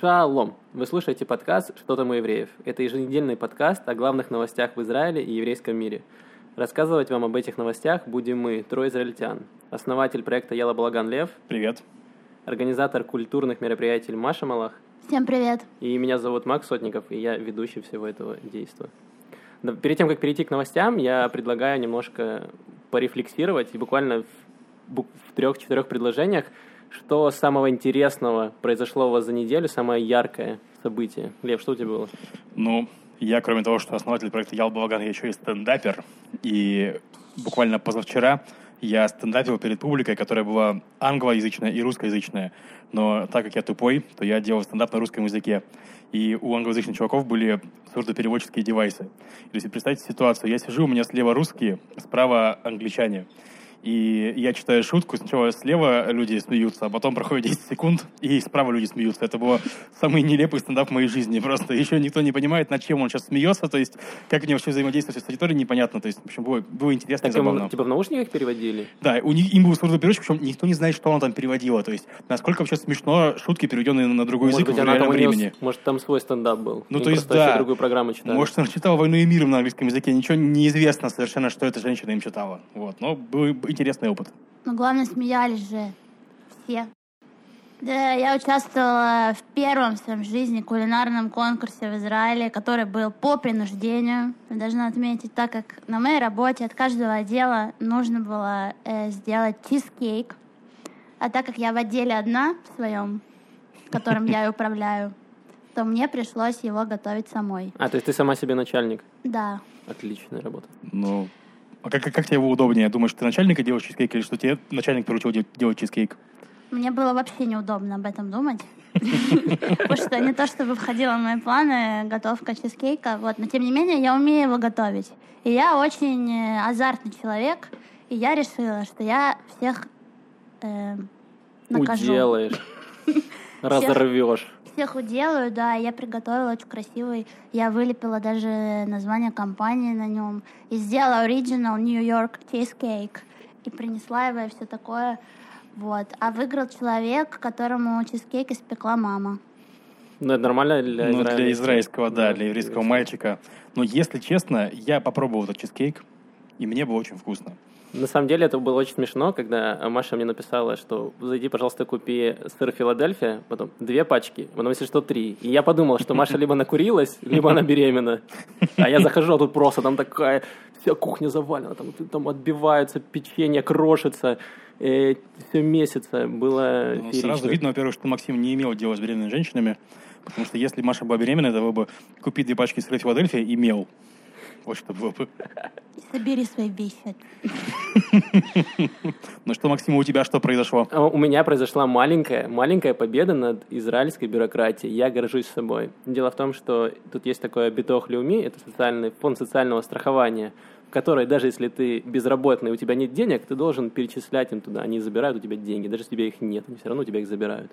Шалом! Вы слушаете подкаст «Что там у евреев». Это еженедельный подкаст о главных новостях в Израиле и еврейском мире. Рассказывать вам об этих новостях будем мы, трое израильтян. Основатель проекта Яла Балаган Лев. Привет. Организатор культурных мероприятий Маша Малах. Всем привет. И меня зовут Макс Сотников, и я ведущий всего этого действия. Перед тем, как перейти к новостям, я предлагаю немножко порефлексировать и буквально в, в трех-четырех предложениях что самого интересного произошло у вас за неделю, самое яркое событие? Лев, что у тебя было? Ну, я, кроме того, что основатель проекта Ял Балаган, я еще и стендапер. И буквально позавчера я стендапил перед публикой, которая была англоязычная и русскоязычная. Но так как я тупой, то я делал стендап на русском языке. И у англоязычных чуваков были сурдопереводческие девайсы. То есть, представьте ситуацию. Я сижу, у меня слева русские, справа англичане. И я читаю шутку, сначала слева люди смеются, а потом проходит 10 секунд, и справа люди смеются. Это было самый нелепый стендап в моей жизни. Просто еще никто не понимает, над чем он сейчас смеется, то есть как они вообще взаимодействуют с аудиторией, непонятно. То есть, в общем, было, было интересно так и забавно. типа в наушниках переводили? Да, у них, им был сурдопереводчик, причем никто не знает, что он там переводила. То есть, насколько вообще смешно шутки, переведенные на другой может язык быть, в реальном времени. Нее, может, там свой стендап был. Ну, то есть, да. другую программу читали. Может, он читал «Войну и мир» на английском языке. Ничего не известно совершенно, что эта женщина им читала. Вот. Но был интересный опыт. Но главное, смеялись же все. Да, я участвовала в первом в своем жизни кулинарном конкурсе в Израиле, который был по принуждению. Я должна отметить, так как на моей работе от каждого отдела нужно было э, сделать чизкейк. А так как я в отделе одна в своем, которым я и управляю, то мне пришлось его готовить самой. А, то есть ты сама себе начальник? Да. Отличная работа. Ну, а как, как тебе его удобнее? Думаешь, ты начальника делаешь чизкейк или что тебе начальник поручил делать чизкейк? Мне было вообще неудобно об этом думать. Потому что не то, чтобы входило в мои планы готовка чизкейка, вот, но тем не менее я умею его готовить. И я очень э, азартный человек, и я решила, что я всех э, накажу. Уделаешь, разорвешь всех уделаю, да, я приготовила очень красивый, я вылепила даже название компании на нем и сделала Original New York Cheesecake и принесла его и все такое, вот. А выиграл человек, которому чизкейк испекла мама. Ну, это нормально для Ну, для израильского, да, для еврейского мальчика. Но, если честно, я попробовал этот чизкейк, и мне было очень вкусно. На самом деле это было очень смешно, когда Маша мне написала, что зайди, пожалуйста, купи сыр Филадельфия, потом две пачки, потом, если что, три. И я подумал, что Маша либо накурилась, либо она беременна. А я захожу, а тут просто там такая вся кухня завалена, там, там отбиваются, печенье крошится, э, все месяца. Было ну, Сразу видно, во-первых, что Максим не имел дела с беременными женщинами, потому что если Маша была беременна, то бы купить две пачки сыра Филадельфия имел. Вот что было бы. Собери свои вещи. Ну что, Максим, у тебя что произошло? А, у меня произошла маленькая, маленькая победа над израильской бюрократией. Я горжусь собой. Дело в том, что тут есть такое битох люми, это социальный фонд социального страхования, в который даже если ты безработный, у тебя нет денег, ты должен перечислять им туда. Они забирают у тебя деньги, даже если у тебя их нет, они все равно у тебя их забирают.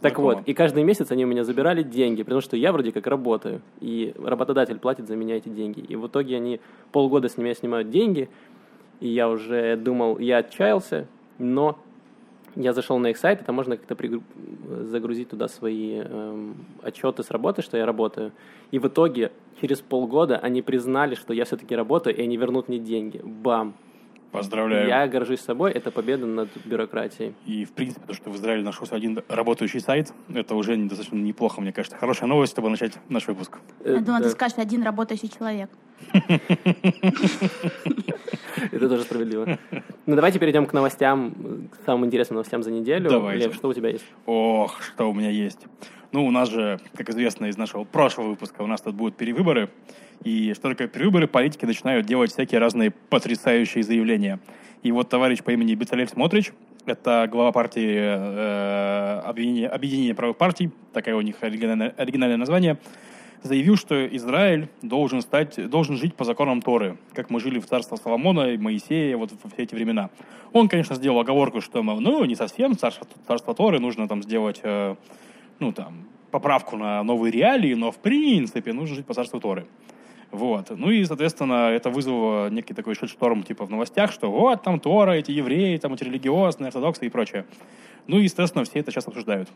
Так вот, и каждый месяц они у меня забирали деньги, потому что я вроде как работаю, и работодатель платит за меня эти деньги. И в итоге они полгода с меня снимают деньги, и я уже думал, я отчаялся, но я зашел на их сайт, и там можно как-то при... загрузить туда свои эм, отчеты с работы, что я работаю. И в итоге через полгода они признали, что я все-таки работаю, и они вернут мне деньги. Бам! Поздравляю. Я горжусь собой, это победа над бюрократией. И, в принципе, то, что в Израиле нашелся один работающий сайт, это уже достаточно неплохо, мне кажется. Хорошая новость, чтобы начать наш выпуск. Я думаю, ты скажешь, один работающий человек. Это тоже справедливо. Ну, давайте перейдем к новостям, к самым интересным новостям за неделю. Давайте. Лев, что у тебя есть? Ох, что у меня есть. Ну, у нас же, как известно из нашего прошлого выпуска, у нас тут будут перевыборы. И что такое перевыборы, политики начинают делать всякие разные потрясающие заявления. И вот товарищ по имени Бецалель Смотрич, это глава партии э, объединения, объединения правых партий, такое у них оригинальное, оригинальное название, заявил, что Израиль должен, стать, должен жить по законам Торы, как мы жили в царстве Соломона и Моисея вот в все эти времена. Он, конечно, сделал оговорку, что, ну, не совсем царство, царство Торы, нужно там сделать, э, ну, там, поправку на новые реалии, но, в принципе, нужно жить по царству Торы. Вот. Ну и, соответственно, это вызвало некий такой шторм типа в новостях, что вот там Тора, эти евреи, там эти религиозные, ортодоксы и прочее. Ну и, естественно, все это сейчас обсуждают.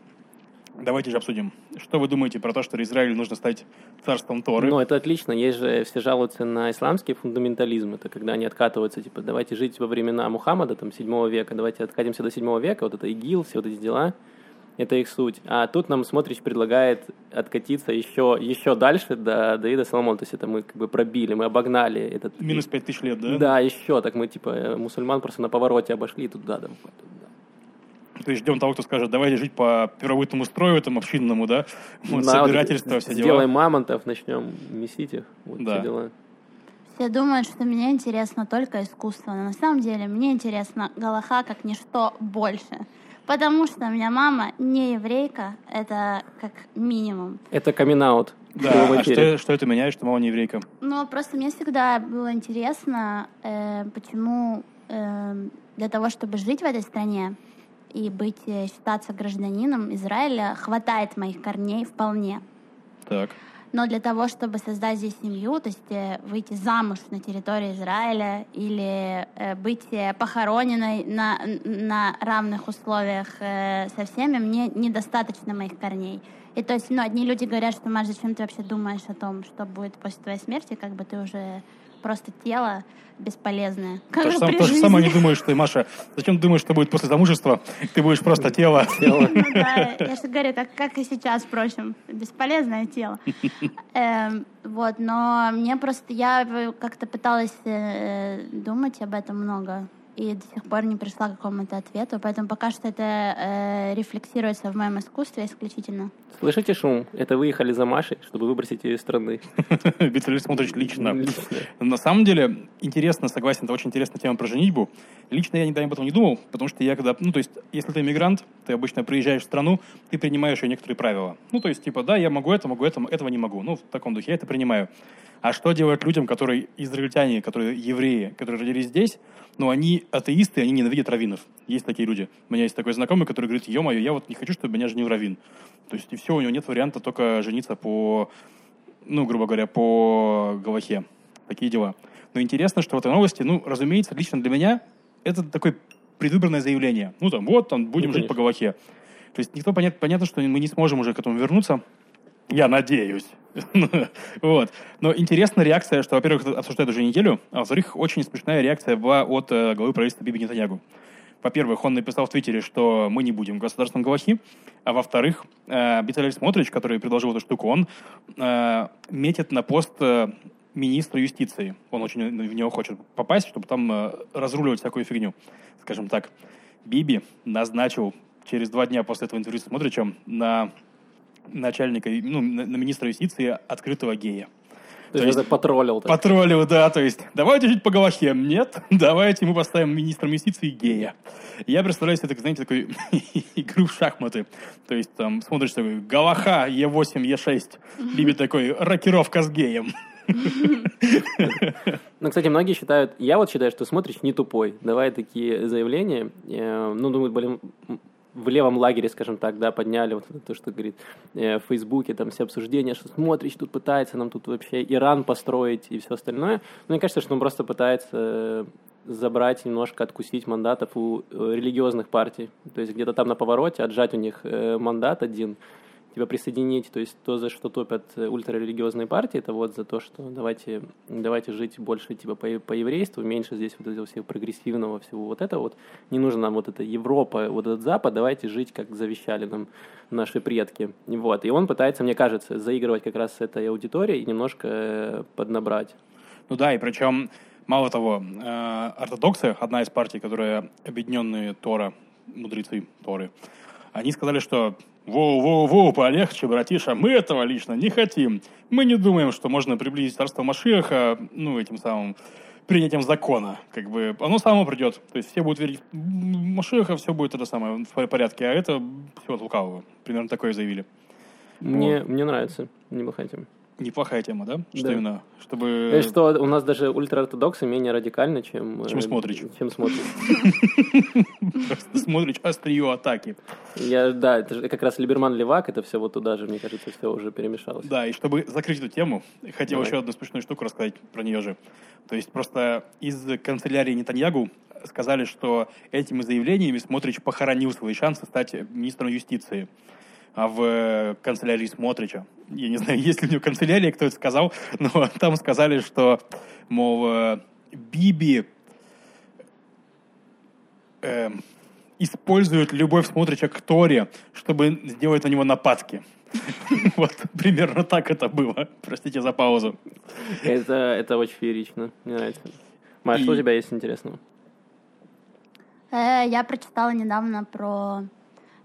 Давайте же обсудим. Что вы думаете про то, что Израиль нужно стать царством Торы? Ну, это отлично. Есть же, все жалуются на исламский фундаментализм. Это когда они откатываются, типа, давайте жить во времена Мухаммада, там, 7 века, давайте откатимся до 7 века, вот это ИГИЛ, все вот эти дела. Это их суть. А тут нам Смотрич предлагает откатиться еще, еще дальше до Давида Соломона. То есть это мы как бы пробили, мы обогнали этот... Минус 5 тысяч лет, да? Да, еще. Так мы типа мусульман просто на повороте обошли туда, да, туда. То есть ждем того, кто скажет, давайте жить по первобытному строю, там, общинному, да? Вот, да, собирательство, вот, все дела. Сделаем мамонтов, начнем месить их, вот да. все дела. Все думают, что мне интересно только искусство, но на самом деле мне интересно Галаха как ничто больше. Потому что у меня мама не еврейка, это как минимум. Это камин -аут. Да, а что, что это меняет, что мама не еврейка? Ну, просто мне всегда было интересно, э, почему э, для того, чтобы жить в этой стране, и быть, э, считаться гражданином Израиля хватает моих корней вполне. Так. Но для того, чтобы создать здесь семью, то есть э, выйти замуж на территории Израиля или э, быть похороненной на, на равных условиях со всеми, мне недостаточно моих корней. И то есть, ну, одни люди говорят, что, Маш, зачем ты вообще думаешь о том, что будет после твоей смерти, как бы ты уже просто тело бесполезное. Как то, же сам, то же самое не думаешь ты, Маша. Зачем ты думаешь, что будет после замужества? Ты будешь просто тело. тело. Ну, да, я же говорю, как, как и сейчас, впрочем. Бесполезное тело. Эм, вот, но мне просто... Я как-то пыталась э, думать об этом много и до сих пор не пришла к какому-то ответу, поэтому пока что это э, рефлексируется в моем искусстве исключительно. Слышите шум? Это выехали за Машей, чтобы выбросить ее из страны. Виталий смотришь лично. На самом деле, интересно, согласен, это очень интересная тема про женитьбу. Лично я никогда об этом не думал, потому что я когда, ну, то есть, если ты иммигрант, ты обычно приезжаешь в страну, ты принимаешь ее некоторые правила. Ну, то есть, типа, да, я могу это, могу это, этого не могу. Ну, в таком духе я это принимаю. А что делать людям, которые израильтяне, которые евреи, которые родились здесь, но они атеисты, они ненавидят раввинов. Есть такие люди. У меня есть такой знакомый, который говорит, ё-моё, я вот не хочу, чтобы меня женил раввин. То есть и все, у него нет варианта только жениться по, ну, грубо говоря, по Галахе. Такие дела. Но интересно, что в этой новости, ну, разумеется, лично для меня это такое предвыборное заявление. Ну, там, вот, там, будем ну, жить по Галахе. То есть никто, понятно, понятно, что мы не сможем уже к этому вернуться. Я надеюсь. вот. Но интересная реакция, что, во-первых, обсуждают уже неделю, а во-вторых, очень смешная реакция была от э, главы правительства Биби Нетаньягу. Во-первых, он написал в Твиттере, что мы не будем государством Галахи, а во-вторых, э, Смотрич, который предложил эту штуку, он э, метит на пост э, министра юстиции. Он очень в него хочет попасть, чтобы там э, разруливать всякую фигню, скажем так. Биби назначил через два дня после этого интервью с Смотричем на начальника, ну, на, на министра юстиции открытого гея. То, то есть это потроллил. Так. Потроллил, да, то есть давайте жить по Галахе. Нет, давайте мы поставим министром юстиции гея. Я представляю себе, так, знаете, такой игру в шахматы. То есть там смотришь такой Галаха Е8, Е6, либо такой рокировка с геем. Ну, кстати, многие считают, я вот считаю, что смотришь не тупой. Давай такие заявления. Э, ну, думаю, блин, в левом лагере, скажем так, да, подняли вот то, что говорит э, в Фейсбуке, там все обсуждения, что смотришь, тут пытается нам тут вообще Иран построить и все остальное. Но мне кажется, что он просто пытается э, забрать немножко, откусить мандатов у э, религиозных партий. То есть где-то там на повороте отжать у них э, мандат один, тебя присоединить, то есть то, за что топят э, ультрарелигиозные партии, это вот за то, что давайте, давайте жить больше типа по, по еврейству, меньше здесь вот этого всего прогрессивного всего вот этого вот. Не нужно нам вот эта Европа, вот этот Запад, давайте жить, как завещали нам наши предки. Вот. И он пытается, мне кажется, заигрывать как раз с этой аудиторией и немножко э, поднабрать. Ну да, и причем, мало того, э, ортодоксы, одна из партий, которая объединенные Тора, мудрецы Торы, они сказали, что Воу-воу-воу, полегче, братиша, мы этого лично не хотим. Мы не думаем, что можно приблизить царство Машиаха, ну, этим самым принятием закона. Как бы оно само придет. То есть все будут верить в Машиаха, все будет это самое в порядке, а это все от лукавого. Примерно такое заявили. Мне, вот. мне нравится, неплохая тема. Неплохая тема, да? Что да. именно? Чтобы... И что у нас даже ультраортодоксы менее радикальны, чем... Чем смотрич. Чем смотрич. Смотрич острие атаки. Я, да, это же как раз Либерман-Левак, это все вот туда же, мне кажется, все уже перемешалось. Да, и чтобы закрыть эту тему, хотел еще одну смешную штуку рассказать про нее же. То есть просто из канцелярии Нетаньягу сказали, что этими заявлениями Смотрич похоронил свои шансы стать министром юстиции. а в э, канцелярии Смотрича. Я не знаю, есть ли у него канцелярия, кто это сказал, но там сказали, что, мол, э, Биби э, использует любовь Смотрича к Торе, чтобы сделать на него нападки. Вот примерно так это было. Простите за паузу. Это, это очень феерично. Мне нравится. Маш, что у тебя есть интересного? Э, я прочитала недавно про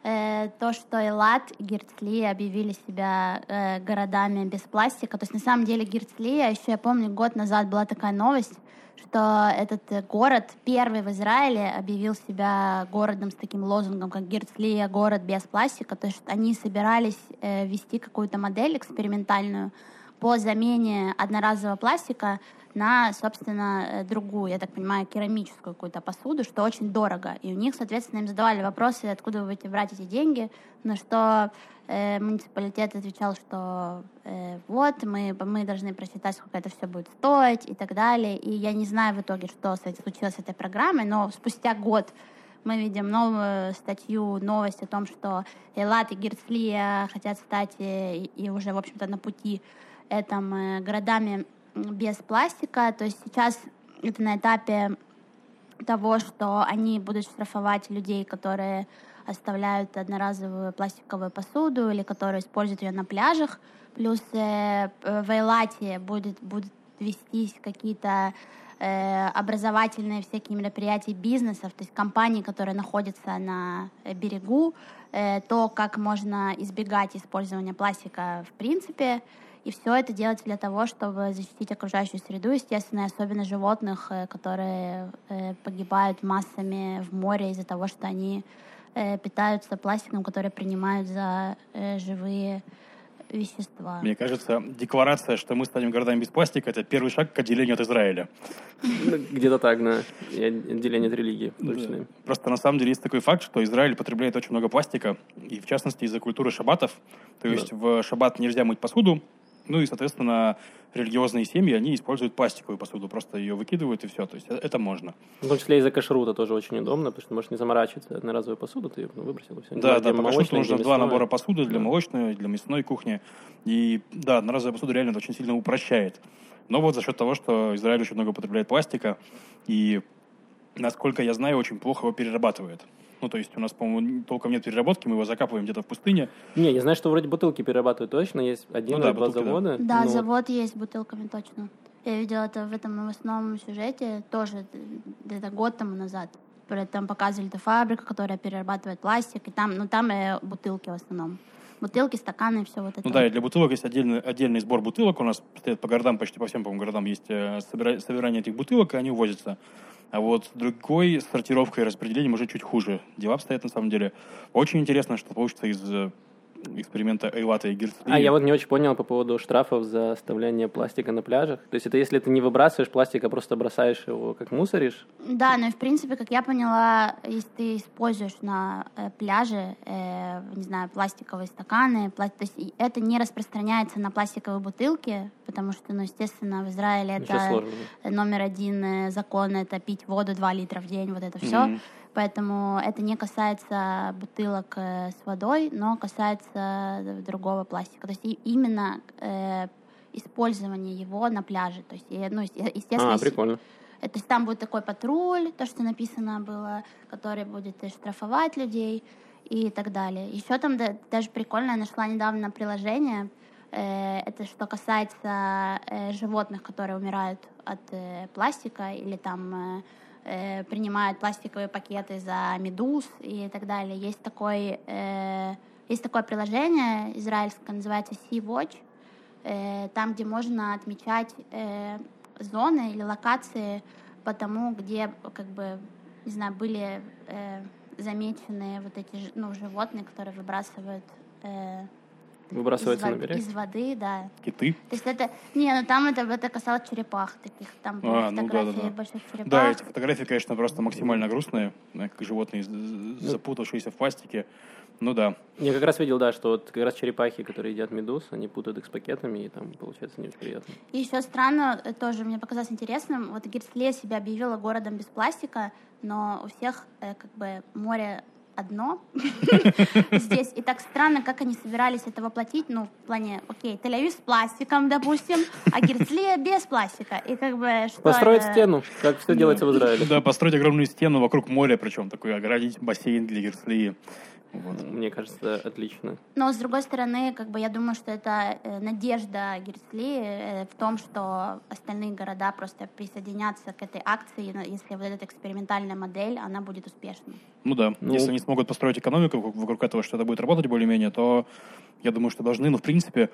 э, то, что Элат и Герцли объявили себя э, городами без пластика. То есть на самом деле Герцли, а еще я помню, год назад была такая новость, что этот э, город, первый в Израиле, объявил себя городом с таким лозунгом, как Герцлия, город без пластика. То есть они собирались э, ввести какую-то модель экспериментальную по замене одноразового пластика на, собственно, э, другую, я так понимаю, керамическую какую-то посуду, что очень дорого. И у них, соответственно, им задавали вопросы, откуда вы будете брать эти деньги, на что э, муниципалитет отвечал, что э, вот, мы, мы должны просчитать, сколько это все будет стоить и так далее. И я не знаю в итоге, что случилось с этой программой, но спустя год мы видим новую статью, новость о том, что Элат и Герцлия хотят стать и, и уже, в общем-то, на пути этом, э, городами без пластика. То есть сейчас это на этапе того, что они будут штрафовать людей, которые оставляют одноразовую пластиковую посуду или которые используют ее на пляжах. Плюс э, в Эйлате будет, будут вестись какие-то э, образовательные всякие мероприятия бизнесов, то есть компании, которые находятся на берегу, э, то, как можно избегать использования пластика в принципе, и все это делается для того, чтобы защитить окружающую среду, естественно, особенно животных, э, которые э, погибают массами в море из-за того, что они э, питаются пластиком, который принимают за живые вещества. Мне кажется, декларация, что мы станем городами без пластика, это первый шаг к отделению от Израиля. Где-то так, да. И отделение от религии, точно. Да. Просто на самом деле есть такой факт, что Израиль потребляет очень много пластика, и в частности из-за культуры шабатов. То есть да. в шаббат нельзя мыть посуду, ну и, соответственно, религиозные семьи, они используют пластиковую посуду, просто ее выкидывают и все. То есть э, это можно. В том числе из-за кашрута тоже очень удобно, потому что можешь не заморачиваться. Одноразовую посуду ты выбросил и все. Да, да, по кашруту нужно два набора посуды для да. молочной, для мясной кухни. И да, одноразовая посуда реально очень сильно упрощает. Но вот за счет того, что Израиль очень много потребляет пластика, и, насколько я знаю, очень плохо его перерабатывает. Ну, то есть у нас, по-моему, толком нет переработки, мы его закапываем где-то в пустыне. Не, я знаю, что вроде бутылки перерабатывают точно, есть один ну, да, два бутылки, завода. Да, да но... завод есть с бутылками точно. Я видела это в этом новостном сюжете тоже где-то год тому назад. Там показывали эту фабрику, которая перерабатывает пластик, и там, ну, там э, бутылки в основном бутылки, стаканы, все вот это. Ну да, и для бутылок есть отдельный, отдельный сбор бутылок. У нас стоят по городам, почти по всем, по городам есть э, собирание этих бутылок, и они увозятся. А вот другой сортировкой и распределением уже чуть хуже. Дела обстоят на самом деле. Очень интересно, что получится из э, эксперимента Эйлата и Герцли. А я вот не очень понял по поводу штрафов за оставляние пластика на пляжах. То есть это если ты не выбрасываешь пластик, а просто бросаешь его как мусоришь? Да, но в принципе, как я поняла, если ты используешь на э, пляже, э, не знаю, пластиковые стаканы, пла... то есть это не распространяется на пластиковые бутылки, потому что, ну, естественно, в Израиле ну, это номер один э, закон, это пить воду 2 литра в день, вот это все. Mm-hmm. Поэтому это не касается бутылок э, с водой, но касается другого пластика. То есть именно э, использование его на пляже. То есть, ну, естественно, а, прикольно. То есть там будет такой патруль, то, что написано было, который будет штрафовать людей и так далее. Еще там да, даже прикольно, я нашла недавно приложение, э, это что касается э, животных, которые умирают от э, пластика или там э, принимают пластиковые пакеты за медуз и так далее. Есть, такой, э, есть такое приложение израильское, называется Sea Watch, э, там, где можно отмечать э, зоны или локации по тому, где, как бы, не знаю, были э, замечены вот эти ну, животные, которые выбрасывают э, Выбрасывается из, на берег? Из воды, да. Киты? То есть это... Не, ну там это, это касалось черепах таких. Там были а, ну фотографии ну, да, да, да. больших черепах. Да, эти фотографии, конечно, просто максимально грустные, как животные, запутавшиеся в пластике. Ну да. Я как раз видел, да, что вот как раз черепахи, которые едят медуз, они путают их с пакетами, и там получается не очень приятно. И еще странно, э, тоже мне показалось интересным, вот Герцлия себя объявила городом без пластика, но у всех э, как бы море одно здесь. И так странно, как они собирались это воплотить. Ну, в плане, окей, Тель-Авив с пластиком, допустим, а Герцлия без пластика. И как бы что Построить это- стену, как все делается в Израиле. Да, построить огромную стену вокруг моря, причем такой оградить бассейн для Герцлии. Вот. Мне кажется, отлично. Но с другой стороны, как бы я думаю, что это э, надежда Герцли э, в том, что остальные города просто присоединятся к этой акции, если вот эта экспериментальная модель, она будет успешной. Ну да, Ну- если они смогут построить экономику вокруг- этого, что это будет работать более-менее, то я думаю, что должны, ну, в принципе,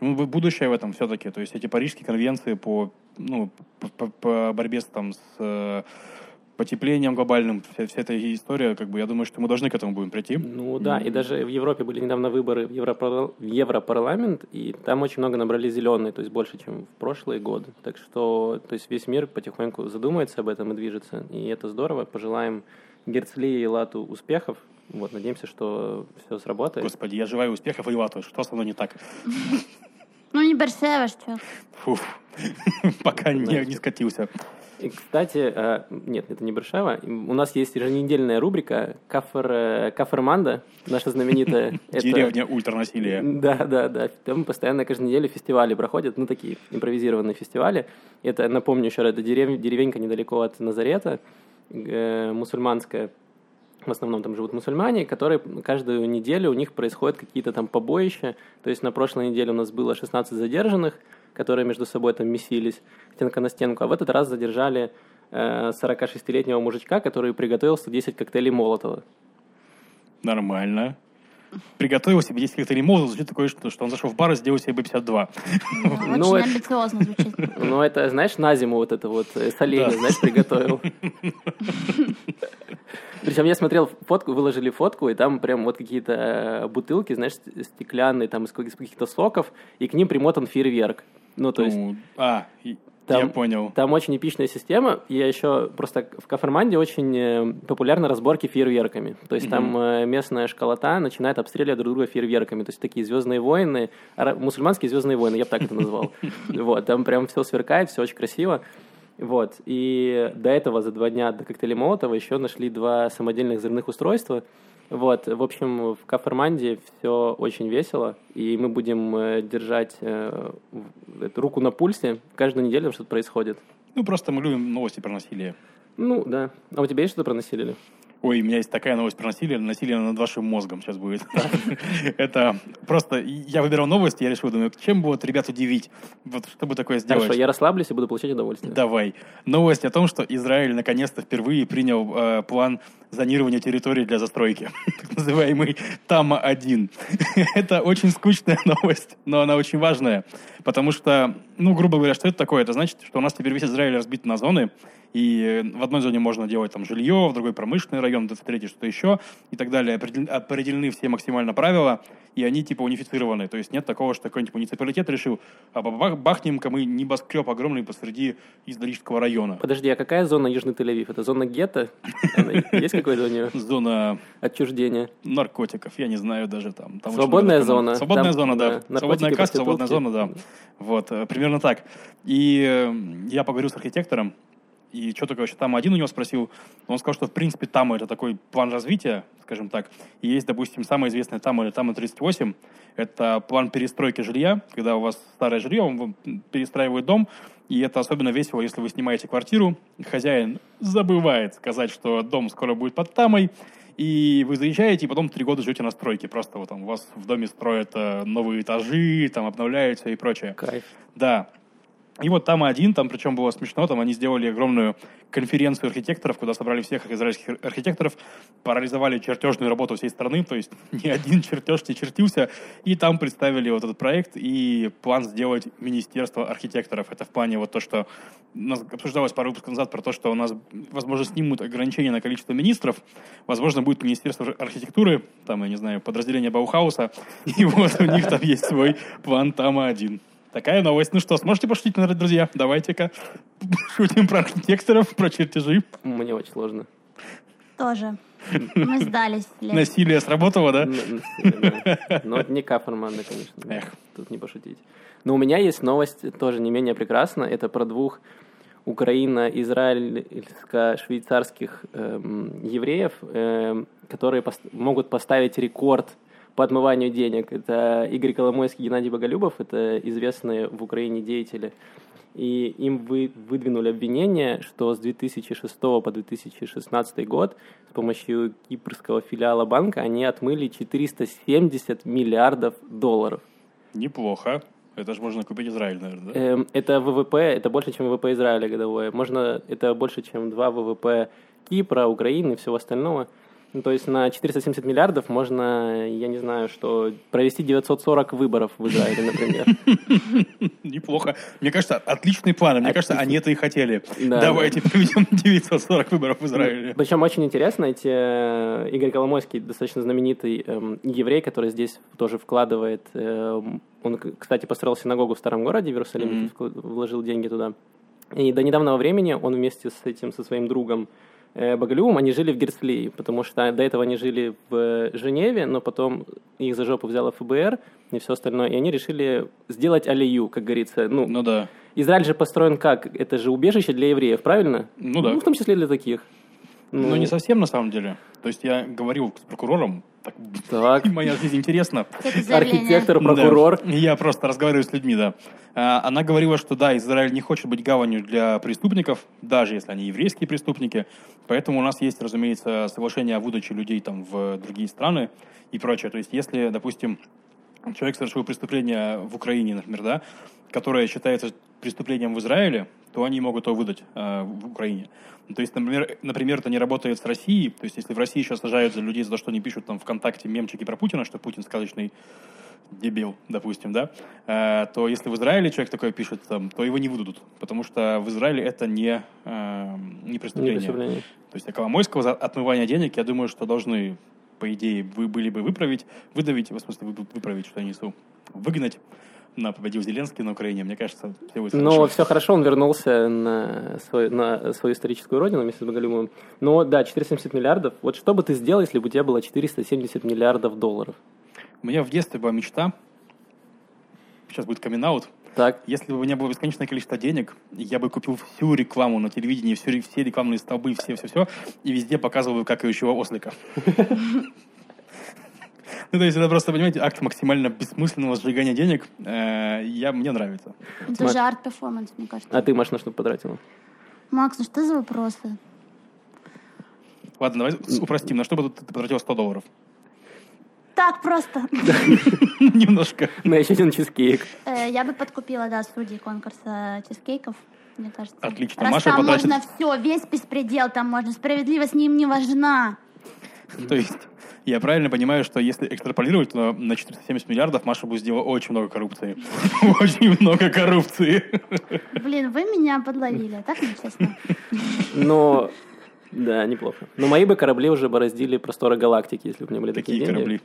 ну, бу- будущее в этом все-таки. То есть эти парижские конвенции по, ну, по, по- борьбе с, там, с э, потеплением глобальным, вся, вся эта история, как бы, я думаю, что мы должны к этому будем прийти. Ну да, и даже в Европе были недавно выборы в, в Европарламент, и там очень много набрали зеленые, то есть больше, чем в прошлые годы. Так что, то есть весь мир потихоньку задумается об этом и движется, и это здорово. Пожелаем Герцли и Лату успехов. Вот, надеемся, что все сработает. Господи, я желаю успехов и Лату. Что со мной не так? Ну, не Бершева, что? Фух. Пока не, не скатился. И, кстати, э, нет, это не Бершева. У нас есть еженедельная рубрика Кафер, э, Каферманда, наша знаменитая. Это- Деревня ультранасилия. Да, да, да. Там постоянно каждую неделю фестивали проходят, ну, такие импровизированные фестивали. Это, напомню еще раз, это дерев- деревенька недалеко от Назарета, э, мусульманская. В основном там живут мусульмане, которые каждую неделю у них происходят какие-то там побоища. То есть на прошлой неделе у нас было 16 задержанных, которые между собой там месились стенка на стенку. А в этот раз задержали э, 46-летнего мужичка, который приготовил 110 коктейлей Молотова. Нормально. Приготовил себе 10 коктейлей Молотова, звучит такое, что, что он зашел в бар и сделал себе B-52. Да, Ну, Очень амбициозно звучит. Ну, это, знаешь, на зиму вот это вот э, соленье, знаешь, приготовил. Причем я смотрел фотку, выложили фотку, и там прям вот какие-то э, бутылки, знаешь, ст- стеклянные, там из каких- из каких-то соков, и к ним примотан фейерверк. Ну, то есть Ну, а, Там- я понял. там очень эпичная система. Я еще просто в Каферманде очень э, популярны разборки фейерверками. То есть там э, местная школота начинает обстреливать друг друга фейерверками. То есть такие звездные войны, мусульманские звездные войны, я бы так это назвал. Вот, там прям все сверкает, все очень красиво. Вот, и до этого, за два дня до коктейля Молотова, еще нашли два самодельных взрывных устройства. Вот, в общем, в Каферманде все очень весело, и мы будем э, держать э, руку на пульсе. Каждую неделю что-то происходит. Ну, просто мы любим новости про насилие. Ну, да. А у тебя есть что-то про насилие? Ой, у меня есть такая новость про насилие. Насилие над вашим мозгом сейчас будет. Это просто... Я выбирал новости, я решил, думаю, чем бы вот ребят удивить? Вот чтобы такое сделать. Хорошо, я расслаблюсь и буду получать удовольствие. Давай. Новость о том, что Израиль наконец-то впервые принял э, план зонирования территории для застройки. Так называемый ТАМА-1. Это очень скучная новость, но она очень важная. Потому что, ну, грубо говоря, что это такое? Это значит, что у нас теперь весь Израиль разбит на зоны, и в одной зоне можно делать там жилье, в другой промышленный район, в третьей что-то еще, и так далее. Определен- Определены все максимально правила, и они типа унифицированы. То есть нет такого, что какой-нибудь муниципалитет решил, а бах- бахнем-ка мы небоскреб огромный посреди Издалического района. Подожди, а какая зона Южный Тель-Авив? Это зона гетто? Есть какое-то у нее Зона отчуждения? наркотиков, я не знаю даже там. Свободная много зона. Свободная Там, зона, да. да, Свободная касса, свободная зона, да. Вот, э, примерно так. И э, я поговорил с архитектором, и что такое вообще там один у него спросил. Он сказал, что в принципе там это такой план развития, скажем так. И есть, допустим, самая известная там или там 38. Это план перестройки жилья, когда у вас старое жилье, он перестраивает дом, и это особенно весело, если вы снимаете квартиру, хозяин забывает сказать, что дом скоро будет под тамой, и вы заезжаете, и потом три года живете на стройке. Просто вот там у вас в доме строят э, новые этажи, там обновляются и прочее. Кайф. Да. И вот там один, там причем было смешно, там они сделали огромную конференцию архитекторов, куда собрали всех израильских архитекторов, парализовали чертежную работу всей страны, то есть ни один чертеж не чертился, и там представили вот этот проект и план сделать Министерство архитекторов. Это в плане вот то, что у нас обсуждалось пару выпусков назад про то, что у нас, возможно, снимут ограничения на количество министров, возможно, будет Министерство архитектуры, там, я не знаю, подразделение Баухауса, и вот у них там есть свой план Тама-1. Такая новость. Ну что, сможете пошутить, наверное, друзья? Давайте-ка шутим про архитекторов, про чертежи. Мне очень сложно. Тоже. Мы сдались. Лен. Насилие сработало, да? Н- насилие, да. Но это не Каферманда, конечно. Эх. Тут не пошутить. Но у меня есть новость тоже не менее прекрасна. Это про двух украино-израильско-швейцарских эм, евреев, эм, которые пос- могут поставить рекорд по отмыванию денег. Это Игорь Коломойский, Геннадий Боголюбов, это известные в Украине деятели. И им вы, выдвинули обвинение, что с 2006 по 2016 год с помощью кипрского филиала банка они отмыли 470 миллиардов долларов. Неплохо. Это же можно купить Израиль, наверное, да? Эм, это ВВП, это больше, чем ВВП Израиля годовое. Можно, это больше, чем два ВВП Кипра, Украины и всего остального. Ну, то есть на 470 миллиардов можно, я не знаю, что провести 940 выборов в Израиле, например. Неплохо. Мне кажется, отличный план. Мне кажется, они это и хотели. Да, Давайте проведем 940 выборов в Израиле. Причем очень интересно, эти э, Игорь Коломойский, достаточно знаменитый эм, еврей, который здесь тоже вкладывает. эм, он, кстати, построил синагогу в старом городе в Иерусалиме, вложил деньги туда. И до недавнего времени он вместе с этим, со своим другом э, Боголюбовым, они жили в Герцлии, потому что до этого они жили в Женеве, но потом их за жопу взяло ФБР и все остальное, и они решили сделать алию, как говорится. Ну, Ну да. Израиль же построен как? Это же убежище для евреев, правильно? Ну да. Ну, в том числе для таких. Ну, Но не совсем на самом деле. То есть я говорил с прокурором, так, Так. моя жизнь интересна. Архитектор, прокурор. Да. Я просто разговариваю с людьми, да. А, Она говорила, что да, Израиль не хочет быть гаванью для преступников, даже если они еврейские преступники. Поэтому у нас есть, разумеется, соглашение о выдаче людей там в другие страны и прочее. То есть если, допустим, человек совершил преступление в Украине, например, да, которое считается преступлением в Израиле, то они могут его выдать э, в Украине. То есть, например, например, это не работает с Россией. То есть, если в России сейчас сажают за людей за то, что они пишут там ВКонтакте мемчики про Путина, что Путин сказочный дебил, допустим, да, э, то если в Израиле человек такое пишет, там, то его не выдадут, потому что в Израиле это не, э, не Не преступление. преступление. То есть, а Коломойского за отмывание денег, я думаю, что должны, по идее, вы были бы выправить, выдавить, в смысле, вы- выправить, что я несу, выгнать на победил Зеленский на Украине. Мне кажется, все будет Но хорошо. все хорошо, он вернулся на, свой, на свою историческую родину вместе с Боголюбовым. Но да, 470 миллиардов. Вот что бы ты сделал, если бы у тебя было 470 миллиардов долларов? У меня в детстве была мечта, сейчас будет камин Так, Если бы у меня было бесконечное количество денег, я бы купил всю рекламу на телевидении, всю, все рекламные столбы, все-все-все, и везде показывал бы какающего ослика. Ну, то есть это просто, понимаете, акт максимально бессмысленного сжигания денег. Э, Я, мне нравится. Это же арт-перформанс, мне кажется. а ты, Маш, на что потратила? Макс, ну что за вопросы? Ладно, давай с- упростим. На что бы ты потратил 100 долларов? Так просто. Немножко. На еще один чизкейк. Э, Я бы подкупила, да, судей конкурса чизкейков, мне кажется. Отлично. Раз Маша там потратит- можно все, весь беспредел там можно. Справедливость ним не важна. То есть я правильно понимаю, что если экстраполировать, то на 470 миллиардов Маша будет сделать очень много коррупции. Очень много коррупции. Блин, вы меня подловили, так нечестно. Но, да, неплохо. Но мои бы корабли уже бороздили просторы галактики, если бы у меня были такие Какие деньги. корабли?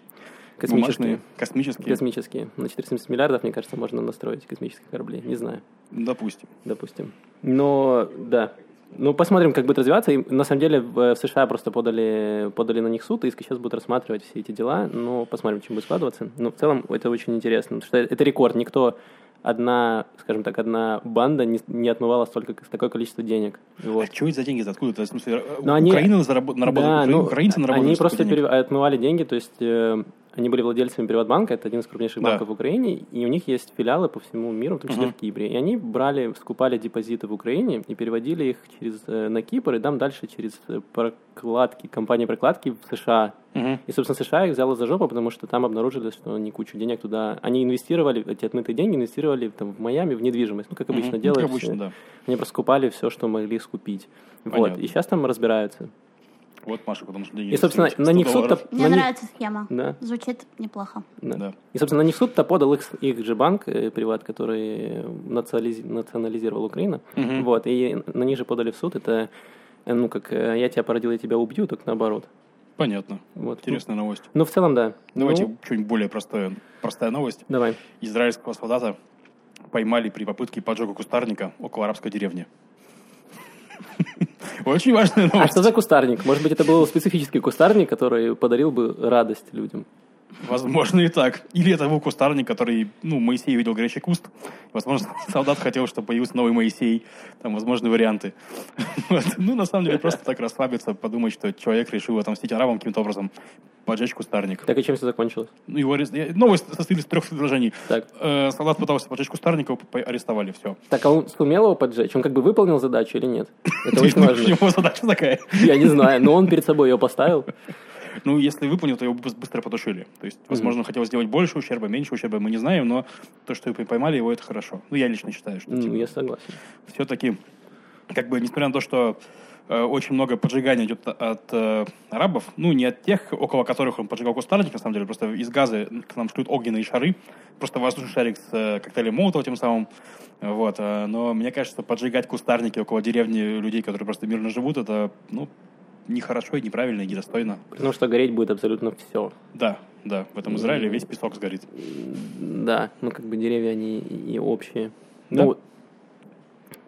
Космические. Бумажные? Космические? Космические. На 470 миллиардов, мне кажется, можно настроить космические корабли. Не знаю. Допустим. допустим. Но, да. Ну, посмотрим, как будет развиваться. И, на самом деле, в, США просто подали, подали на них суд, и сейчас будут рассматривать все эти дела. Но посмотрим, чем будет складываться. Но в целом это очень интересно, потому что это рекорд. Никто, одна, скажем так, одна банда не, не отмывала столько, такое количество денег. Вот. А что это за деньги? Откуда? это? В смысле, Но они- Украина наработала, Да, ну, украинцы наработали они просто денег? перев- отмывали деньги, то есть э, они были владельцами Приватбанка, это один из крупнейших Да. банков в Украине, и у них есть филиалы по всему миру, в том числе Мгм. в Кипре. И они брали, скупали депозиты в Украине и переводили их через, э, на Кипр, и там дальше через э, прокладки, компании прокладки в США. Мгм. И, собственно, США их взяла за жопу, потому что там обнаружили, что они кучу денег туда... Они инвестировали, эти отмытые деньги инвестировали там, в Майами в недвижимость, ну, как обычно Мгм. Ну, делают. Как обычно, да. Они просто скупали все, что могли скупить. Вот. Понятно. И сейчас там разбираются. Вот, Маша, потому что деньги И, собственно, на 100 них суд-то... Мне на них- нравится схема. Да. Звучит неплохо. Да. Да. И, собственно, на них суд-то подал их, их же банк, э, приват, который национализи- национализировал Украину. Мгм. Вот, и на них же подали в суд. Это, э, ну, как э, я тебя породил, я тебя убью, только наоборот. Понятно. Вот. Интересная новость. Ну, в целом, да. Давайте Ну, что-нибудь более простое. Простая новость. давай. Израильского солдата поймали при попытке поджога кустарника около арабской деревни. Очень важная А новость. что за кустарник? Может быть, это был специфический кустарник, который подарил бы радость людям? Возможно и так. Или это был кустарник, который, ну, Моисей видел горячий куст. Возможно, солдат хотел, чтобы появился новый Моисей. Там возможны варианты. Вот. Ну, на самом деле, просто так расслабиться, подумать, что человек решил отомстить арабам каким-то образом, поджечь кустарник. Так и чем все закончилось? Ну, его арест... Новость состоит из трех предложений. Так. Э, солдат пытался поджечь кустарник, его арестовали, все. Так, а он сумел его поджечь? Он как бы выполнил задачу или нет? Это очень У важно. него задача такая. Я не знаю, но он перед собой ее поставил. Ну, если выполнил, то его быс- быстро потушили. То есть, возможно, хотел сделать больше ущерба, меньше ущерба, мы не знаем, но то, что его поймали, его это хорошо. Ну, я лично считаю, что Ну, я согласен. все-таки, как бы, несмотря на то, что э, очень много поджигания идет от э, арабов, ну, не от тех, около которых он поджигал кустарник, на самом деле, просто из газа к нам шлют огненные шары, просто воздушный шарик с э, коктейлем Молотова тем самым, вот, э, но мне кажется, поджигать кустарники около деревни людей, которые просто мирно живут, это, ну, нехорошо и неправильно, и недостойно. Потому что гореть будет абсолютно все. Да, да, в этом Израиле весь песок сгорит. Да, ну как бы деревья, они и общие. Да. Ну,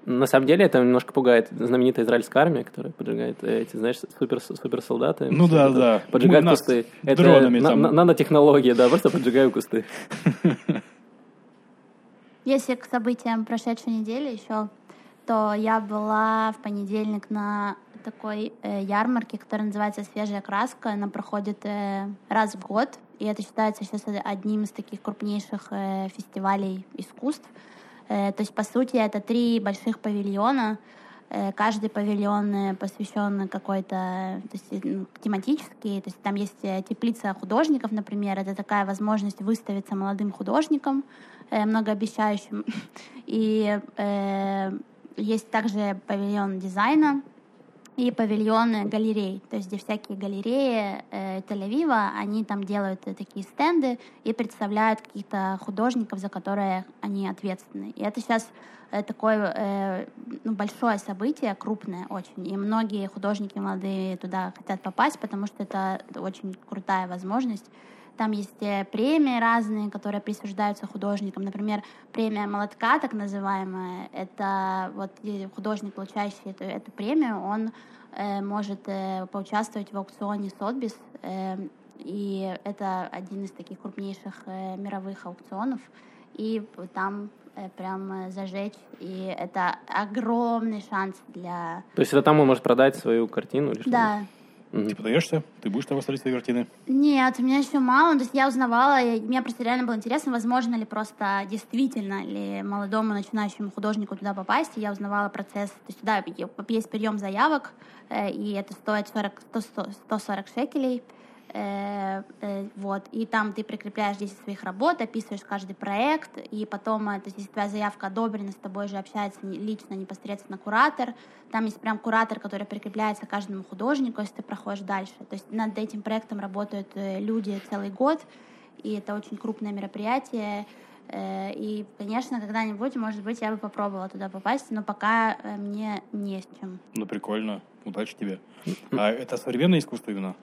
на самом деле это немножко пугает знаменитая израильская армия, которая поджигает эти, знаешь, супер, суперсолдаты. Ну да, да. Поджигают Мы кусты. Это дронами на- там. на- нанотехнология, да, просто поджигаю кусты. Если к событиям прошедшей недели еще, то я была в понедельник на такой э, ярмарке, которая называется «Свежая краска». Она проходит э, раз в год, и это считается сейчас одним из таких крупнейших э, фестивалей искусств. Э, то есть, по сути, это три больших павильона. Э, Каждый павильон э, посвящен какой-то то есть, ну, тематический. То есть там есть э, теплица художников, например. Это такая возможность выставиться молодым художником, э, многообещающим. И э, есть также павильон дизайна и павильоны галерей, то есть где всякие галереи э, Тель-Авива, они там делают э, такие стенды и представляют каких-то художников, за которые они ответственны. И это сейчас э, такое э, ну, большое событие, крупное очень, и многие художники молодые туда хотят попасть, потому что это очень крутая возможность. Там есть э, премии разные, которые присуждаются художникам. Например, премия молотка, так называемая. Это вот художник, получающий эту, эту премию, он э, может э, поучаствовать в аукционе Сотбис. э, и это один из таких крупнейших э, мировых аукционов. И там э, прям э, зажечь. И это огромный шанс для... То есть это там он может продать свою картину или что? Да, Ты подаешься? Ты будешь там выставлять свои картины? Нет, у меня еще мало. То есть я узнавала, и мне просто реально было интересно, возможно ли просто действительно ли молодому начинающему художнику туда попасть. И я узнавала процесс. То есть туда есть прием заявок, э, и это стоит 40, 100, 140 шекелей. Э, э, вот, и там ты прикрепляешь 10 своих работ, описываешь каждый проект, и потом, э, то есть, если твоя заявка одобрена, с тобой же общается лично, непосредственно куратор, там есть прям куратор, который прикрепляется к каждому художнику, если ты проходишь дальше. То есть над этим проектом работают люди целый год, и это очень крупное мероприятие. И, конечно, когда-нибудь, может быть, я бы попробовала туда попасть, но пока мне не с чем. Ну, прикольно. Удачи тебе. А это современное искусство именно?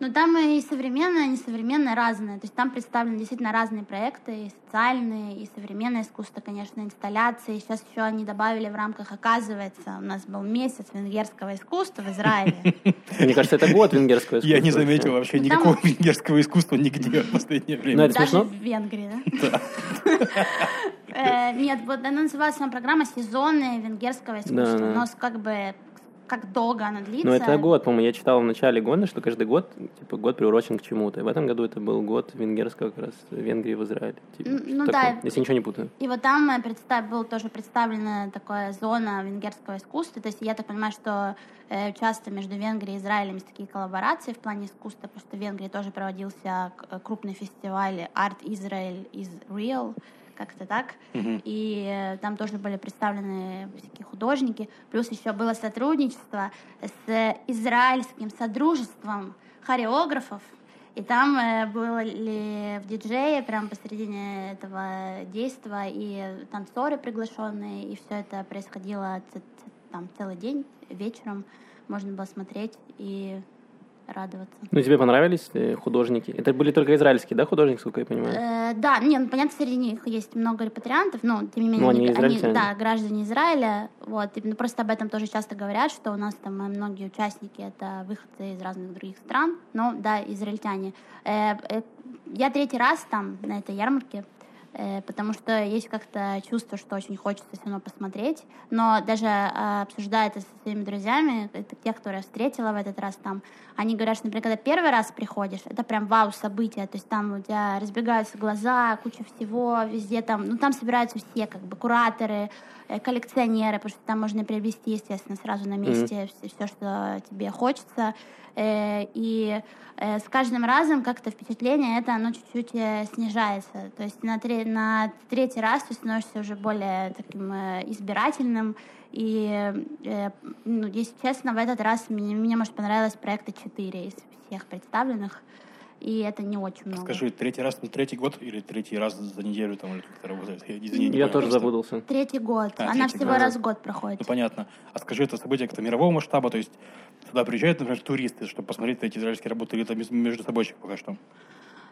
Но там и современное, и несовременное разное. То есть там представлены действительно разные проекты, и социальные, и современное искусство, конечно, инсталляции. Сейчас еще они добавили в рамках, оказывается, у нас был месяц венгерского искусства в Израиле. Мне кажется, это год венгерского искусства. Я не заметил вообще Ну, никакого венгерского искусства нигде в последнее Ну, время. это Даже в Венгрии, да? Э, Нет, вот она называется сама программа «Сезонное венгерского искусства». Но как бы как долго она длится. Ну, это год, по-моему, я читал в начале года, что каждый год, типа, год приурочен к чему-то. И в этом году это был год венгерского как раз Венгрии в Израиле. Типа, ну такое, да. Если ничего не путаю. И вот там э, представ, был тоже представлена такая зона венгерского искусства. То есть я так понимаю, что э, часто между Венгрией и Израилем есть такие коллаборации в плане искусства, потому что в Венгрии тоже проводился э, крупный фестиваль Art Israel is Real, как-то так. И э, там тоже были представлены всякие художники. Плюс еще было сотрудничество с израильским содружеством хореографов. И там э, были в диджее прямо посередине этого действа и танцоры приглашенные, и все это происходило там целый день вечером можно было смотреть и радоваться. Ну, тебе понравились э, художники? Это были только израильские, да, художники, сколько я понимаю? Э, да, не, ну, понятно, среди них есть много репатриантов, но тем не менее Ну, они они, израильтяне. да, граждане Израиля, вот, и, ну, просто об этом тоже часто говорят, что у нас там э, многие участники это выходцы из разных других стран, но да, израильтяне. Э, э, я третий раз там на этой ярмарке, потому что есть как-то чувство, что очень хочется все равно посмотреть, но даже э, обсуждая это со своими друзьями, это те, которые я встретила в этот раз там, они говорят, что, например, когда первый раз приходишь, это прям вау событие, то есть там у тебя разбегаются глаза, куча всего, везде там, ну там собираются все, как бы кураторы, э, коллекционеры, потому что там можно приобрести, естественно, сразу на месте все, что тебе хочется. Э, И э, с каждым разом как-то впечатление это, оно чуть-чуть э, снижается. То есть на, тре- на третий раз ты становишься уже более таким э, избирательным. И, э, ну, если честно, в этот раз мне, мне может, понравилось проекта 4 из всех представленных. И это не очень много. Скажи, третий раз, ну, третий год или третий раз за неделю там, или как это работает? Я, извини, не Я тоже просто. запутался. Третий год. А, Она третий всего год. раз в год проходит. Ну, понятно. А скажи, это событие как-то мирового масштаба, то есть сюда приезжают, например, туристы, чтобы посмотреть эти израильские работы, или это между собойчик пока что?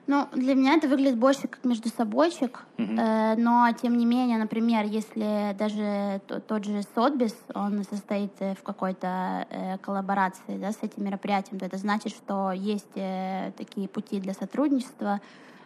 Ну, для меня это выглядит больше как между собойчик, Мгм. э, но тем не менее, например, если даже то- тот же Сотбис, он состоит э, в какой-то э, коллаборации да, с этим мероприятием, то это значит, что есть э, такие пути для сотрудничества,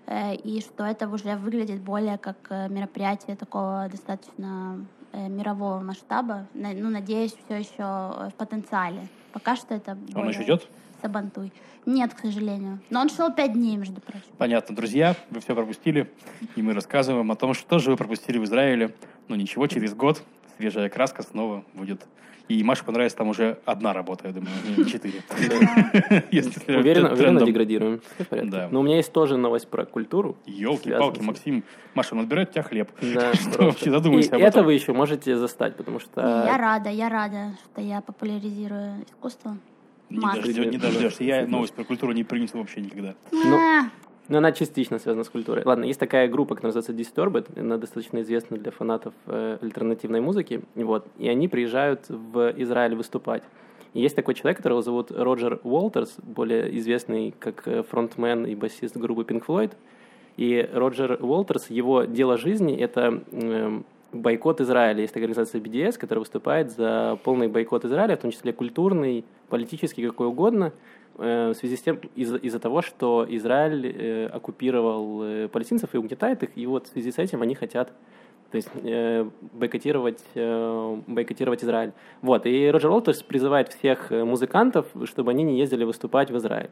э, и что это уже выглядит более как э, мероприятие такого достаточно э, мирового масштаба. На- Ну, надеюсь, все еще в потенциале. Пока что это Он более еще идет? Сабантуй. Нет, к сожалению. Но он шел пять дней, между прочим. Понятно, друзья, вы все пропустили, и мы рассказываем о том, что же вы пропустили в Израиле. Но ничего, через год свежая краска снова будет. И Маше понравится там уже одна работа, я думаю, не четыре. Уверенно, деградируем. Да. Но у меня есть тоже новость про культуру. Елки-палки, Максим. Маша, он отбирает у тебя хлеб. Что вообще задумайся об это этом. вы еще можете застать, потому что... Я рада, я рада, что я популяризирую искусство. Не, дождё- не дождешься. Я новость про культуру не принесу вообще никогда. Ну, Но она частично связана с культурой. Ладно, есть такая группа, которая называется Disturbed. Она достаточно известна для фанатов э, альтернативной музыки. Вот. И они приезжают в Израиль выступать. И есть такой человек, которого зовут Роджер Уолтерс, более известный как э, фронтмен и басист группы Pink Floyd. И Роджер Уолтерс, его дело жизни — это эм, бойкот Израиля. Есть организация BDS, которая выступает за полный бойкот Израиля, в том числе культурный, политический, какой угодно, э, в связи с тем, из- из-за того, что Израиль э, оккупировал э, палестинцев и угнетает их, и вот в связи с этим они хотят то есть э, бойкотировать, э, бойкотировать Израиль. Вот, и Роджер Уолтерс призывает всех музыкантов, чтобы они не ездили выступать в Израиль.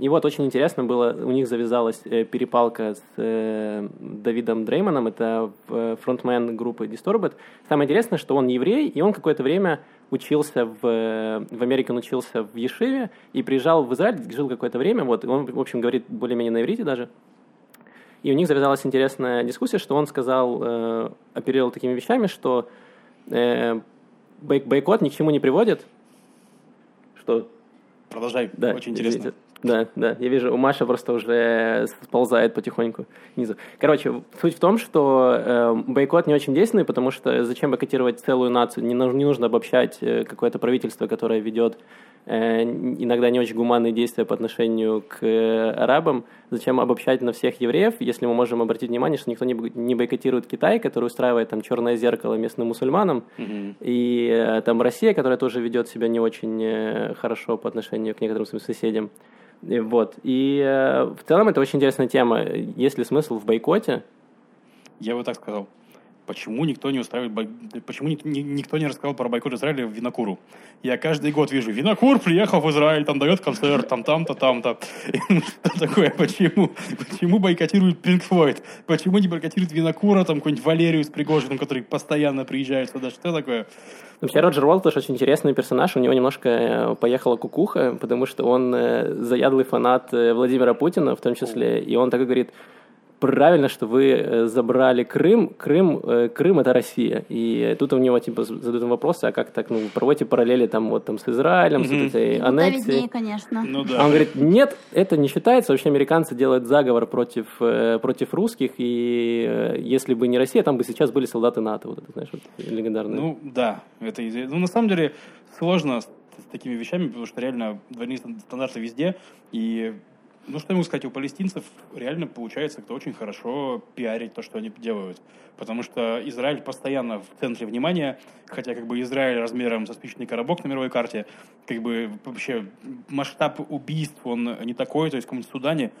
И вот очень интересно было, у них завязалась э, перепалка с э, Давидом Дрейманом, это э, фронтмен группы Disturbed. Самое интересное, что он еврей, и он какое-то время учился в, э, в Америке, он учился в Ешиве, и приезжал в Израиль, жил какое-то время, вот, он, в общем, говорит более-менее на иврите даже. И у них завязалась интересная дискуссия, что он сказал, э, оперировал такими вещами, что э, бой- бойкот ни к чему не приводит. Что? Продолжай, Да, очень интересно. Да, да, я вижу, у Маши просто уже сползает потихоньку внизу. Короче, суть в том, что э, бойкот не очень действенный, потому что зачем бойкотировать целую нацию? Не, нужно- не нужно обобщать э, какое-то правительство, которое ведет э, иногда не очень гуманные действия по отношению к э, арабам. Зачем обобщать на всех евреев, если мы можем обратить внимание, что никто не не бойкотирует Китай, который устраивает там черное зеркало местным мусульманам, Мгм. и э, там Россия, которая тоже ведет себя не очень э, хорошо по отношению к некоторым своим соседям. Вот. И э, в целом это очень интересная тема. Есть ли смысл в бойкоте? Я бы так сказал. Почему никто не устраивает, почему ни- ни- никто не рассказал про бойкот Израиля в Винокуру? Я каждый год вижу, Винокур приехал в Израиль, там дает концерт, там там-то, там-то. Такое? Почему? Почему бойкотируют Pink Floyd? Почему не бойкотируют Винокура, там какой-нибудь Валерию с Пригожиным, который постоянно приезжает сюда? Что такое? Вообще Роджер Уолтерс очень интересный персонаж, у него немножко э, поехала кукуха, потому что он э, заядлый фанат э, Владимира Путина в том числе, и он так и говорит, правильно, что вы э, забрали Крым, Крым, э, Крым это Россия. И тут у него типа задают вопросы, а как так, ну, проводите параллели там вот там с Израилем, с Мгм. вот этой ну, да, виднее, конечно. Ну А да. он говорит, нет, это не считается. Вообще американцы делают заговор против, э, против русских, и э, если бы не Россия, там бы сейчас были солдаты НАТО. Вот это, знаешь, вот легендарное. Ну да, это. Ну на самом деле сложно с такими вещами, потому что реально двойные стандарты везде, и ну, что я могу сказать, у палестинцев реально получается как-то очень хорошо пиарить то, что они делают. Потому что Израиль постоянно в центре внимания, хотя как бы Израиль размером со спичный коробок на мировой карте, как бы вообще масштаб убийств, он не такой, то есть в каком-нибудь Судане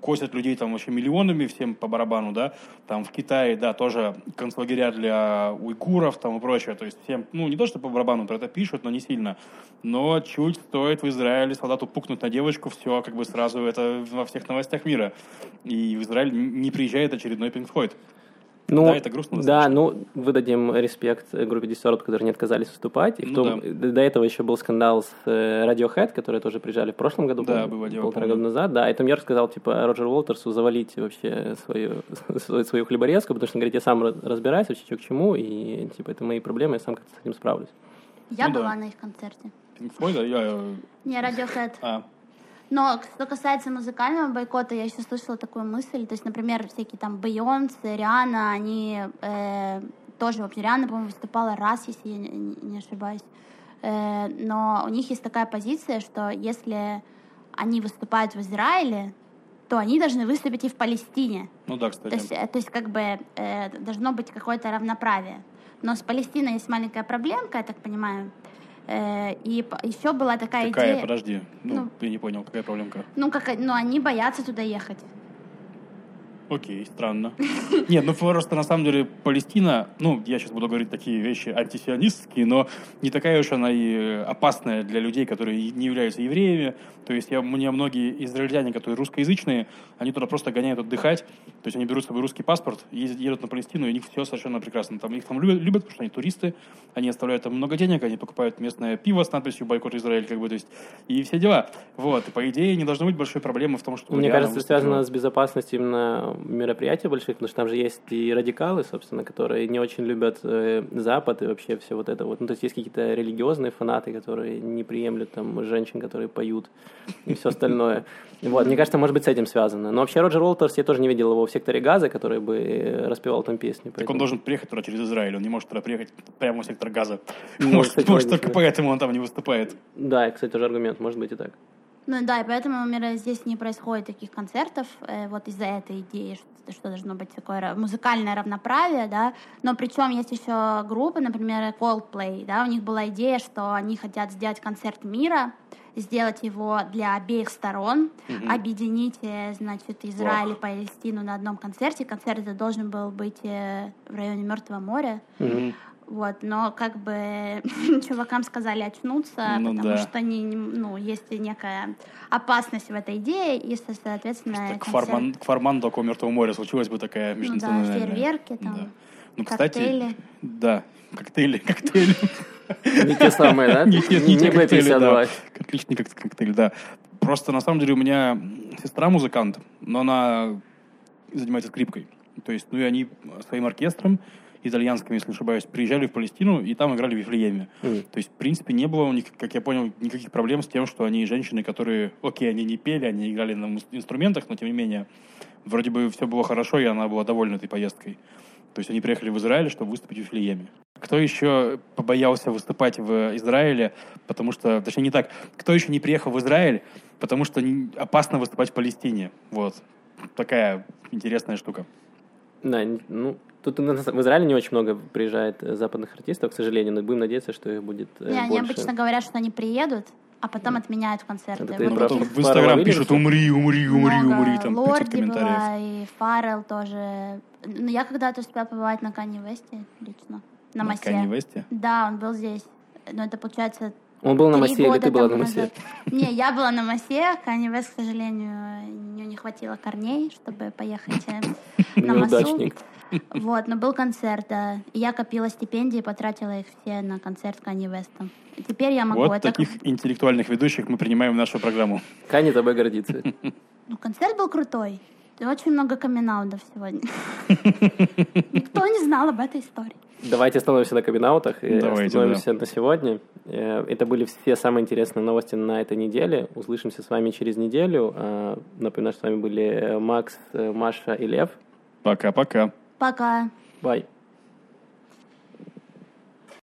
косят людей там вообще миллионами всем по барабану, да, там в Китае, да, тоже концлагеря для уйгуров там и прочее, то есть всем, ну, не то, что по барабану про это пишут, но не сильно, но чуть стоит в Израиле солдату пукнуть на девочку, все, как бы сразу это во всех новостях мира, и в Израиль не приезжает очередной Пинк Флойд. Ну, да, это грустно. Да, ну, выдадим респект группе Disturbed, которые не отказались выступать. И Ну том, да. До этого еще был скандал с э, Radiohead, которые тоже приезжали в прошлом году, Да, по-моему, было дело, полтора помню. года назад. Да, и там Йорк сказал, типа, Роджер Уолтерсу завалить вообще свою, свою, свою хлеборезку, потому что он говорит, я сам разбираюсь вообще, что к чему, и, типа, это мои проблемы, я сам как-то с этим справлюсь. Я Ну да. была на их концерте. Пинк Флойда, я... Не, Radiohead. А, Но что касается музыкального бойкота, я еще слышала такую мысль. То есть, например, всякие там Бейонсе, Риана, они э, тоже вообще Риана, по-моему, выступала раз, если я не, не- ошибаюсь. Э, но у них есть такая позиция, что если они выступают в Израиле, то они должны выступить и в Палестине. ну да, То кстати. есть, э, то есть как бы э, должно быть какое-то равноправие. Но с Палестиной есть маленькая проблемка, я так понимаю. Э, и еще была такая Какая, идея... подожди, ну, Ну. я не понял, какая проблемка. Ну, как, ну, они боятся туда ехать. Окей, странно. Нет, ну просто на самом деле Палестина, ну, я сейчас буду говорить такие вещи антисионистские, но не такая уж она и опасная для людей, которые не являются евреями. То есть я, у меня многие израильтяне, которые русскоязычные, они туда просто гоняют отдыхать. То есть они берут с собой русский паспорт, ездят, едут на Палестину, и у них все совершенно прекрасно. Там их там любят, любят, потому что они туристы, они оставляют там много денег, они покупают местное пиво с надписью «Бойкот Израиль», как бы, то есть, и все дела. Вот, и по идее не должно быть большой проблемы в том, что... Мне кажется, связано с безопасностью именно мероприятий больших, потому что там же есть и радикалы, собственно, которые не очень любят э, Запад и вообще все вот это вот. Ну, то есть есть какие-то религиозные фанаты, которые не приемлют там женщин, которые поют и все остальное. Вот, мне кажется, может быть, с этим связано. Но вообще Роджер Уолтерс, я тоже не видел его в секторе газа, который бы э, распевал там песни. Так он должен приехать туда через Израиль, он не может туда приехать прямо в сектор газа. Может, может, логично. только поэтому он там не выступает. Да, кстати, тоже аргумент, может быть и так. Ну да, и поэтому например, здесь не происходит таких концертов, э, вот из-за этой идеи, что, что должно быть такое музыкальное равноправие, да. Но причем есть еще группы, например, Coldplay, да, у них была идея, что они хотят сделать концерт мира, сделать его для обеих сторон, объединить, э, значит, Израиль и Палестину на одном концерте. Концерт этот должен был быть э, в районе Мертвого моря. Мгм. Вот, но как бы чувакам сказали очнуться, Ну потому да. что они, не- ну, есть некая опасность в этой идее, и, со- соответственно, К, концерт- Фарман, к Фарману около Мертвого моря случилась бы такая ну да, фейерверки там, Да. Ну, кстати, коктейли. да, коктейли, коктейли. Не те самые, да? Не те- не те коктейли, да. Б-52. Отличный кок- коктейль, да. Просто, на самом деле, у меня сестра музыкант, но она занимается скрипкой. То есть, ну и они своим оркестром, итальянским, если не ошибаюсь, приезжали в Палестину и там играли в Вифлееме. Мгм. То есть, в принципе, не было у них, как я понял, никаких проблем с тем, что они женщины, которые, окей, они не пели, они играли на инструментах, но тем не менее, вроде бы все было хорошо, и она была довольна этой поездкой. То есть они приехали в Израиль, чтобы выступить в Вифлееме. Кто еще побоялся выступать в Израиле, потому что, точнее не так, кто еще не приехал в Израиль, потому что опасно выступать в Палестине. Вот. Такая интересная штука. Да, ну, тут в Израиле не очень много приезжает э, западных артистов, к сожалению, но будем надеяться, что их будет э, Не, они больше. обычно говорят, что они приедут, а потом отменяют концерты. Это потом таких в Инстаграм пишут? «умри, умри, умри, много. умри», там 500 Лорди была, и Фаррелл тоже. Ну, я когда-то успела побывать на Канье Весте лично, на На Масе. Канье Весте? Да, он был здесь. Но это получается Он был на Масе или ты была на назад. Не, я была на Масе. Канье Вест, к сожалению, у нее не хватило корней, чтобы поехать э, на Масу. Неудачник. Вот, но был концерт, да. Я копила стипендии, потратила их все на концерт Канье Веста. Теперь я могу Вот это... таких интеллектуальных ведущих мы принимаем в нашу программу. Кани тобой гордится. Ну, концерт был крутой. И очень много камин сегодня. Никто не знал об этой истории. Давайте остановимся на кабинаутах и Давайте, остановимся на сегодня. Э, Это были все самые интересные новости на этой неделе. Услышимся с вами через неделю. Э, Напоминаю, что с вами были Макс, э, Маша и Лев. Пока-пока. Пока. Бай.